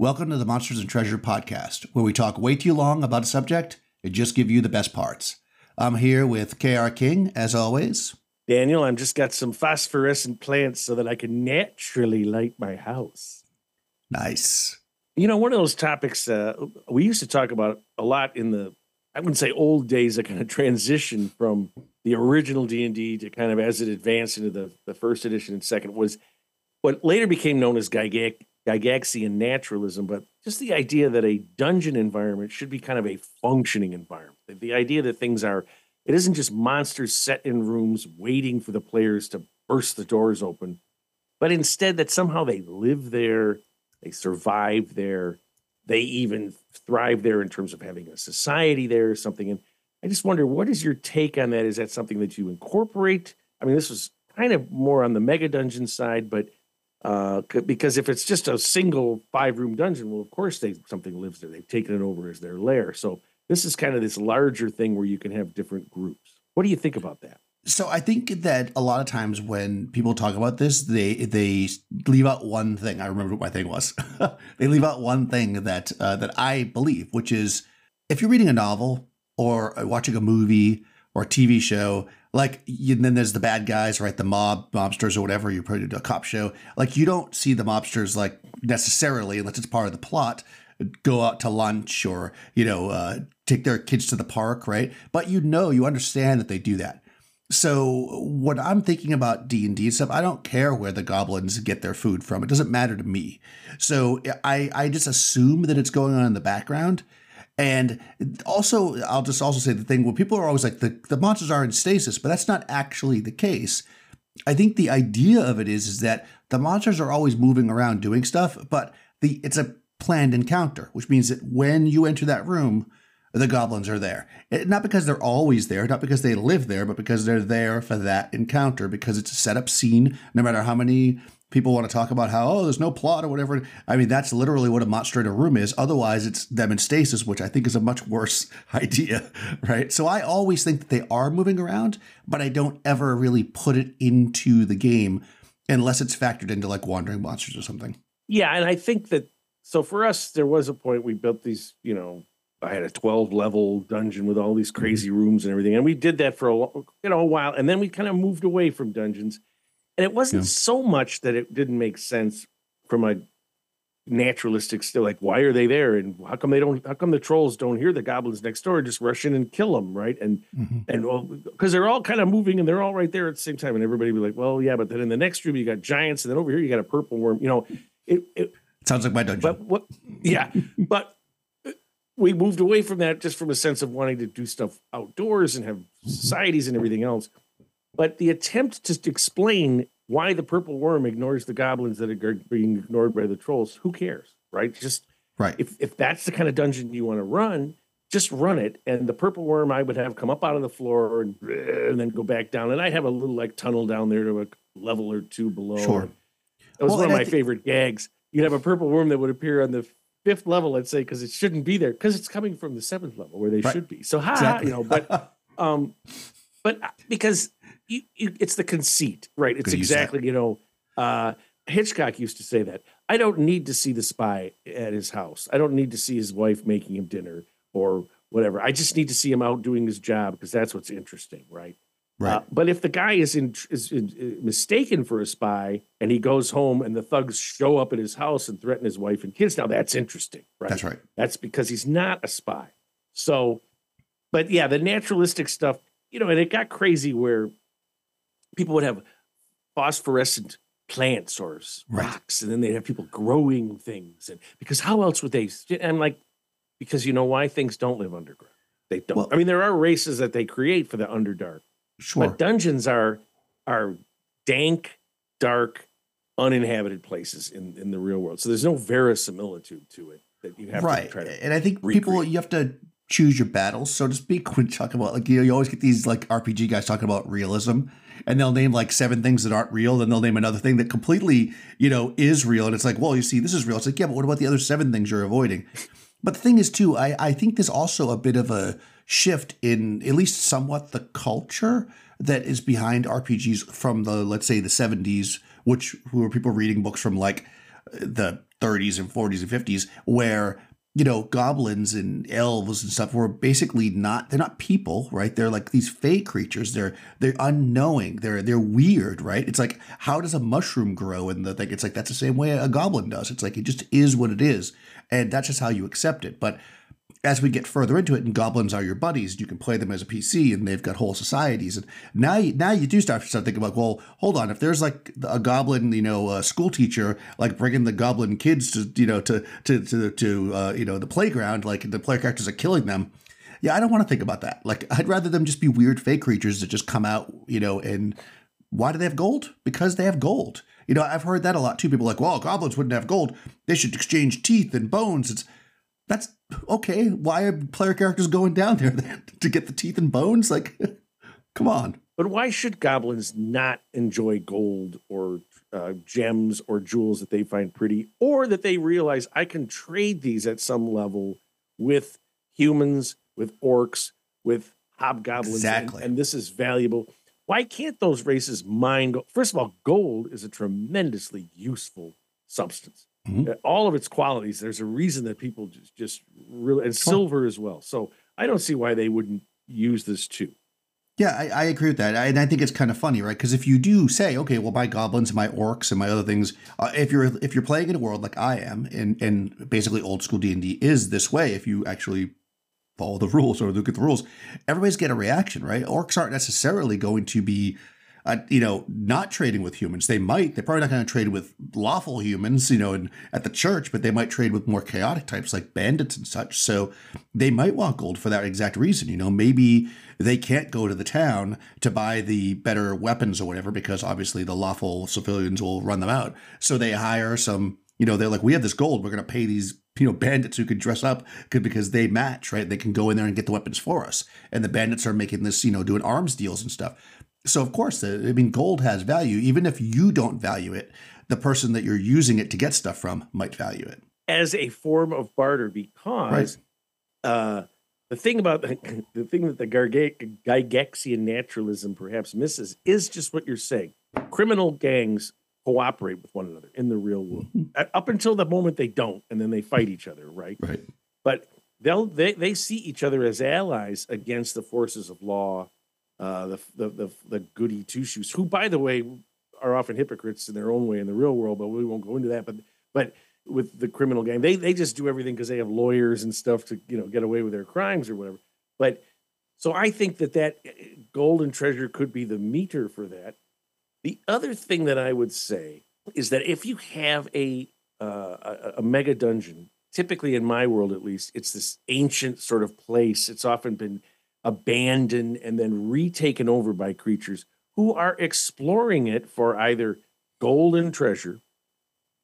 Welcome to the Monsters and Treasure podcast, where we talk way too long about a subject and just give you the best parts. I'm here with KR King, as always. Daniel, I've just got some phosphorescent plants so that I can naturally light my house. Nice. You know, one of those topics uh, we used to talk about a lot in the, I wouldn't say old days, a kind of transition from the original D&D to kind of as it advanced into the, the first edition and second was what later became known as Gygax, Gygaxian naturalism, but just the idea that a dungeon environment should be kind of a functioning environment. The idea that things are, it isn't just monsters set in rooms waiting for the players to burst the doors open, but instead that somehow they live there, they survive there, they even thrive there in terms of having a society there or something. And I just wonder, what is your take on that? Is that something that you incorporate? I mean, this was kind of more on the mega dungeon side, but uh, because if it's just a single five room dungeon, well, of course they something lives there. They've taken it over as their lair. So this is kind of this larger thing where you can have different groups. What do you think about that? So I think that a lot of times when people talk about this, they they leave out one thing. I remember what my thing was. they leave out one thing that uh, that I believe, which is if you're reading a novel or watching a movie or a TV show, like you, then there's the bad guys, right? The mob, mobsters, or whatever. You put into a cop show. Like you don't see the mobsters like necessarily, unless it's part of the plot, go out to lunch or you know uh, take their kids to the park, right? But you know, you understand that they do that. So what I'm thinking about D and D stuff, I don't care where the goblins get their food from. It doesn't matter to me. So I I just assume that it's going on in the background and also, I'll just also say the thing where people are always like, the, the monsters are in stasis, but that's not actually the case. I think the idea of it is, is that the monsters are always moving around doing stuff, but the it's a planned encounter, which means that when you enter that room, the goblins are there. It, not because they're always there, not because they live there, but because they're there for that encounter, because it's a set up scene, no matter how many people want to talk about how oh there's no plot or whatever i mean that's literally what a monster in a room is otherwise it's them in stasis which i think is a much worse idea right so i always think that they are moving around but i don't ever really put it into the game unless it's factored into like wandering monsters or something yeah and i think that so for us there was a point we built these you know I had a 12 level dungeon with all these mm-hmm. crazy rooms and everything. And we did that for a you know a while. And then we kind of moved away from dungeons and it wasn't yeah. so much that it didn't make sense from a naturalistic still like why are they there and how come they don't how come the trolls don't hear the goblins next door just rush in and kill them right and mm-hmm. and well because they're all kind of moving and they're all right there at the same time and everybody be like well yeah but then in the next room you got giants and then over here you got a purple worm you know it, it sounds like my dungeon but what yeah but we moved away from that just from a sense of wanting to do stuff outdoors and have mm-hmm. societies and everything else but the attempt to explain why the purple worm ignores the goblins that are being ignored by the trolls, who cares, right? Just right. If if that's the kind of dungeon you want to run, just run it. And the purple worm I would have come up out of the floor and, and then go back down. And I have a little like tunnel down there to a level or two below. Sure. That was well, one of my th- favorite gags. You'd have a purple worm that would appear on the fifth level, let's say, because it shouldn't be there, because it's coming from the seventh level where they right. should be. So ha, exactly. you know, but um, but uh, because you, you, it's the conceit, right? It's exactly you know. Uh, Hitchcock used to say that I don't need to see the spy at his house. I don't need to see his wife making him dinner or whatever. I just need to see him out doing his job because that's what's interesting, right? Right. Uh, but if the guy is, in, is, is mistaken for a spy and he goes home and the thugs show up at his house and threaten his wife and kids, now that's interesting, right? That's right. That's because he's not a spy. So, but yeah, the naturalistic stuff, you know, and it got crazy where people would have phosphorescent plants or rocks, right. and then they'd have people growing things. And because how else would they? And I'm like, because you know why things don't live underground. They don't. Well, I mean, there are races that they create for the underdark. Sure. But dungeons are are dank, dark, uninhabited places in in the real world. So there's no verisimilitude to it that you have right. to try to. And I think recreate. people you have to choose your battles, so to speak. When you talk about like you know, you always get these like RPG guys talking about realism, and they'll name like seven things that aren't real, then they'll name another thing that completely you know is real, and it's like, well, you see, this is real. It's like, yeah, but what about the other seven things you're avoiding? But the thing is, too, I I think there's also a bit of a shift in at least somewhat the culture that is behind RPGs from the let's say the 70s, which were people reading books from like the 30s and 40s and 50s where you know goblins and elves and stuff were basically not they're not people right? They're like these fey creatures. They're they're unknowing. They're they're weird right? It's like how does a mushroom grow in the thing? It's like that's the same way a goblin does. It's like it just is what it is. And that's just how you accept it. But as we get further into it, and goblins are your buddies, you can play them as a PC, and they've got whole societies. And now, you, now you do start to start thinking about, well, hold on, if there's like a goblin, you know, a school teacher, like bringing the goblin kids to, you know, to to to to uh, you know the playground, like the player characters are killing them. Yeah, I don't want to think about that. Like, I'd rather them just be weird fake creatures that just come out, you know, and why do they have gold? Because they have gold. You know, I've heard that a lot too. People like, well, goblins wouldn't have gold. They should exchange teeth and bones. It's that's okay. Why are player characters going down there then to get the teeth and bones? Like, come on. But why should goblins not enjoy gold or uh, gems or jewels that they find pretty, or that they realize I can trade these at some level with humans, with orcs, with hobgoblins, exactly. and, and this is valuable? Why can't those races mine gold? First of all, gold is a tremendously useful substance mm-hmm. all of its qualities. There's a reason that people just just really and silver as well. So I don't see why they wouldn't use this too. Yeah, I, I, agree with that, I, and I think it's kind of funny, right? Because if you do say, okay, well, my goblins and my orcs and my other things, uh, if you're if you're playing in a world like I am, and and basically old school D and D is this way, if you actually follow the rules or look at the rules, everybody's get a reaction, right? Orcs aren't necessarily going to be uh, you know, not trading with humans. They might. They're probably not going to trade with lawful humans, you know, in, at the church, but they might trade with more chaotic types like bandits and such. So they might want gold for that exact reason. You know, maybe they can't go to the town to buy the better weapons or whatever because obviously the lawful civilians will run them out. So they hire some. You know, they're like, we have this gold. We're going to pay these you know bandits who could dress up because they match right they can go in there and get the weapons for us and the bandits are making this you know doing arms deals and stuff so of course, I mean, gold has value. Even if you don't value it, the person that you're using it to get stuff from might value it as a form of barter. Because right. uh, the thing about the, the thing that the Gygaxian naturalism perhaps misses is just what you're saying. Criminal gangs cooperate with one another in the real world mm-hmm. up until the moment they don't, and then they fight each other. Right. Right. But they'll they they see each other as allies against the forces of law uh, the, the, the the goody two shoes, who by the way are often hypocrites in their own way in the real world, but we won't go into that. But but with the criminal gang, they they just do everything because they have lawyers and stuff to you know get away with their crimes or whatever. But so I think that that eh, golden treasure could be the meter for that. The other thing that I would say is that if you have a uh, a, a mega dungeon, typically in my world at least, it's this ancient sort of place. It's often been abandoned and then retaken over by creatures who are exploring it for either gold and treasure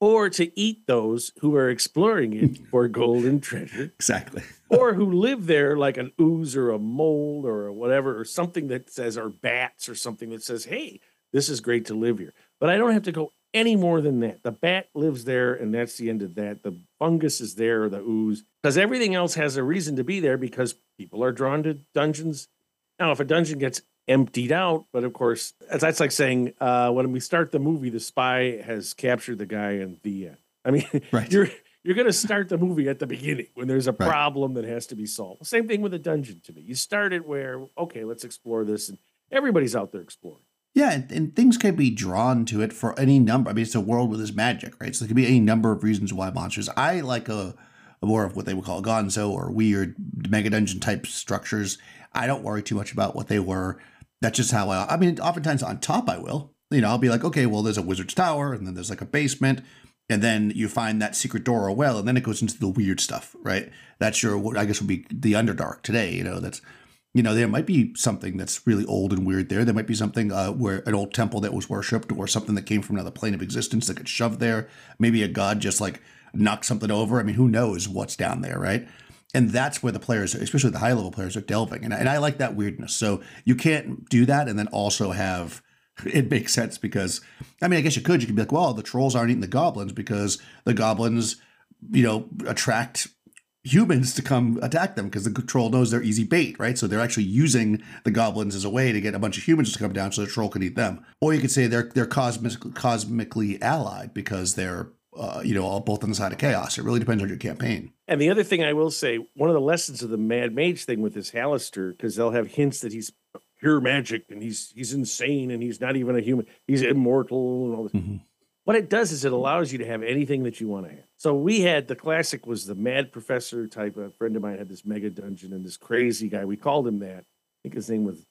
or to eat those who are exploring it for gold and treasure. Exactly. or who live there like an ooze or a mole or whatever, or something that says, or bats or something that says, hey, this is great to live here. But I don't have to go any more than that. The bat lives there, and that's the end of that. The fungus is there, the ooze, because everything else has a reason to be there because people are drawn to dungeons. Now, if a dungeon gets emptied out, but of course, that's like saying uh, when we start the movie, the spy has captured the guy in the end. I mean, right. you're you're going to start the movie at the beginning when there's a right. problem that has to be solved. Same thing with a dungeon to me. You start it where okay, let's explore this, and everybody's out there exploring. Yeah, and, and, things can be drawn to it for any number. I mean, it's a world with this magic, right? So there could be any number of reasons why monsters. I like a, a more of what they would call gonzo or weird mega dungeon type structures. I don't worry too much about what they were. That's just how I. I mean, oftentimes on top I will. You know, I'll be like, okay, well, there's a wizard's tower, and then there's like a basement, and then you find that secret door or well, and then it goes into the weird stuff, right? That's your, I guess, would be the Underdark today. You know, that's you know, there might be something that's really old and weird there. There might be something uh, where an old temple that was worshipped or something that came from another plane of existence that gets shoved there. Maybe a god just like knocked something over. I mean, who knows what's down there, right? And that's where the players, especially the high level players, are delving. And, and I like that weirdness. So you can't do that and then also have it makes sense because, I mean, I guess you could. You could be like, well, the trolls aren't eating the goblins because the goblins, you know, attract humans to come attack them because the troll knows they're easy bait, right? So they're actually using the goblins as a way to get a bunch of humans to come down so the troll can eat them. Or you could say they're they're cosmic, cosmically allied because they're uh, you know, all both on the side of chaos. It really depends on your campaign. And the other thing I will say, one of the lessons of the Mad Mage thing with this Halaster, because they'll have hints that he's pure magic and he's he's insane and he's not even a human, he's immortal and all this. Mm-hmm. What it does is it allows you to have anything that you want to have. So we had the classic was the Mad Professor type. A friend of mine had this mega dungeon and this crazy guy. We called him that. I think his name was.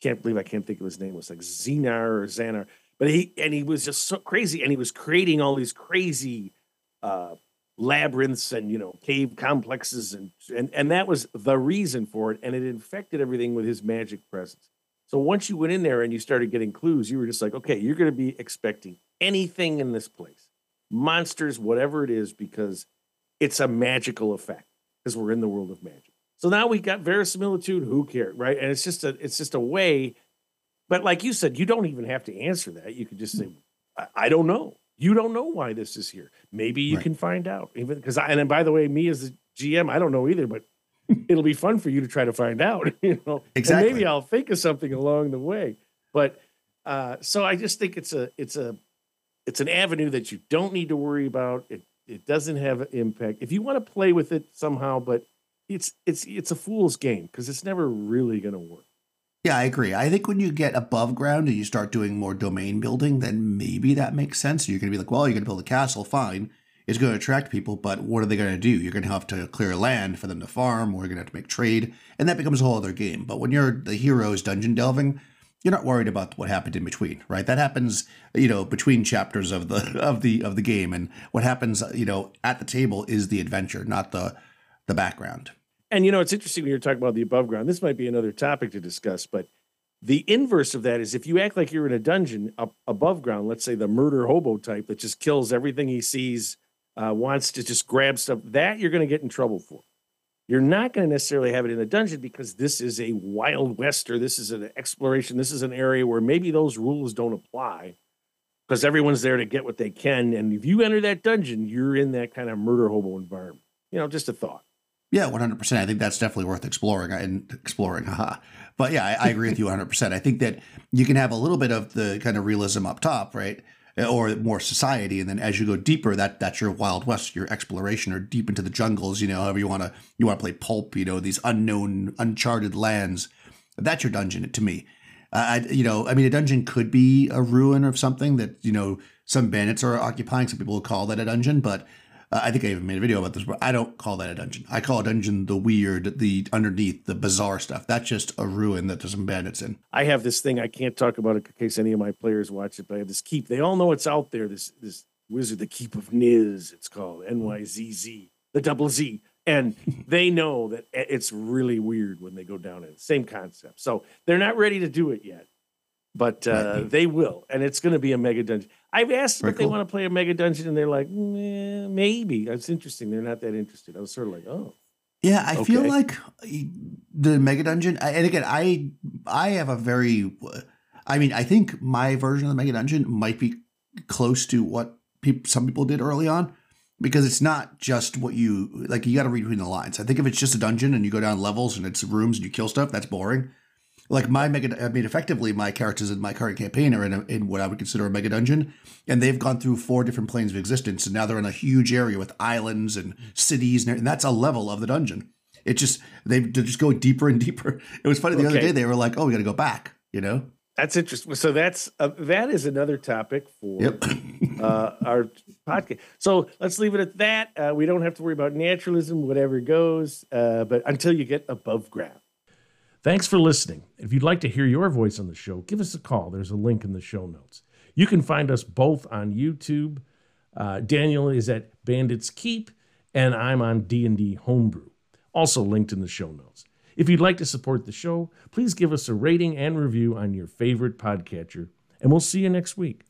Can't believe I can't think of his name. It was like Xenar or Xanar but he and he was just so crazy, and he was creating all these crazy uh, labyrinths and you know cave complexes, and and and that was the reason for it, and it infected everything with his magic presence. So once you went in there and you started getting clues, you were just like, okay, you're going to be expecting anything in this place, monsters, whatever it is, because it's a magical effect because we're in the world of magic. So now we got verisimilitude. Who cares, right? And it's just a it's just a way but like you said, you don't even have to answer that. You could just say, I, I don't know. You don't know why this is here. Maybe you right. can find out. Even because I, and then by the way, me as a GM, I don't know either, but it'll be fun for you to try to find out. You know, exactly. And maybe I'll think of something along the way. But uh, so I just think it's a it's a it's an avenue that you don't need to worry about. It it doesn't have an impact. If you want to play with it somehow, but it's it's it's a fool's game because it's never really going to work. Yeah, I agree. I think when you get above ground and you start doing more domain building, then maybe that makes sense. You're going to be like, well, you're going to build a castle, fine. It's going to attract people, but what are they going to do? You're going to have to clear land for them to farm, or you're going to have to make trade, and that becomes a whole other game. But when you're the heroes dungeon delving, you're not worried about what happened in between, right? That happens, you know, between chapters of the of the of the game, and what happens, you know, at the table is the adventure, not the the background. And you know, it's interesting when you're talking about the above ground. This might be another topic to discuss, but the inverse of that is if you act like you're in a dungeon up above ground, let's say the murder hobo type that just kills everything he sees, uh, wants to just grab stuff, that you're going to get in trouble for. You're not going to necessarily have it in a dungeon because this is a wild west or this is an exploration. This is an area where maybe those rules don't apply because everyone's there to get what they can. And if you enter that dungeon, you're in that kind of murder hobo environment. You know, just a thought. Yeah, one hundred percent. I think that's definitely worth exploring uh, and exploring. Haha. But yeah, I, I agree with you one hundred percent. I think that you can have a little bit of the kind of realism up top, right, or more society, and then as you go deeper, that that's your Wild West, your exploration, or deep into the jungles. You know, however you want to you want to play pulp. You know, these unknown, uncharted lands. That's your dungeon to me. Uh, I, you know, I mean, a dungeon could be a ruin of something that you know some bandits are occupying. Some people will call that a dungeon, but uh, I think I even made a video about this, but I don't call that a dungeon. I call a dungeon the weird, the underneath, the bizarre stuff. That's just a ruin that there's some bandits in. I have this thing I can't talk about it in case any of my players watch it, but I have this keep. They all know it's out there. This this wizard, the keep of Niz. It's called N Y Z Z, the double Z, and they know that it's really weird when they go down it. Same concept. So they're not ready to do it yet, but uh, they will, and it's going to be a mega dungeon. I've asked them if cool. they want to play a mega dungeon, and they're like, maybe. That's interesting. They're not that interested. I was sort of like, oh. Yeah, I okay. feel like uh, the mega dungeon, and again, I I have a very, I mean, I think my version of the mega dungeon might be close to what people, some people did early on, because it's not just what you like. You got to read between the lines. I think if it's just a dungeon and you go down levels and it's rooms and you kill stuff, that's boring like my mega, I mean, effectively, my characters in my current campaign are in, a, in what I would consider a mega dungeon, and they've gone through four different planes of existence, and now they're in a huge area with islands and cities, and, and that's a level of the dungeon. It just they just go deeper and deeper. It was funny the okay. other day they were like, "Oh, we got to go back," you know. That's interesting. So that's uh, that is another topic for yep. uh, our podcast. So let's leave it at that. Uh, we don't have to worry about naturalism, whatever goes. Uh, but until you get above ground. Thanks for listening. If you'd like to hear your voice on the show, give us a call. There's a link in the show notes. You can find us both on YouTube. Uh, Daniel is at Bandits Keep, and I'm on D&D Homebrew, also linked in the show notes. If you'd like to support the show, please give us a rating and review on your favorite podcatcher, and we'll see you next week.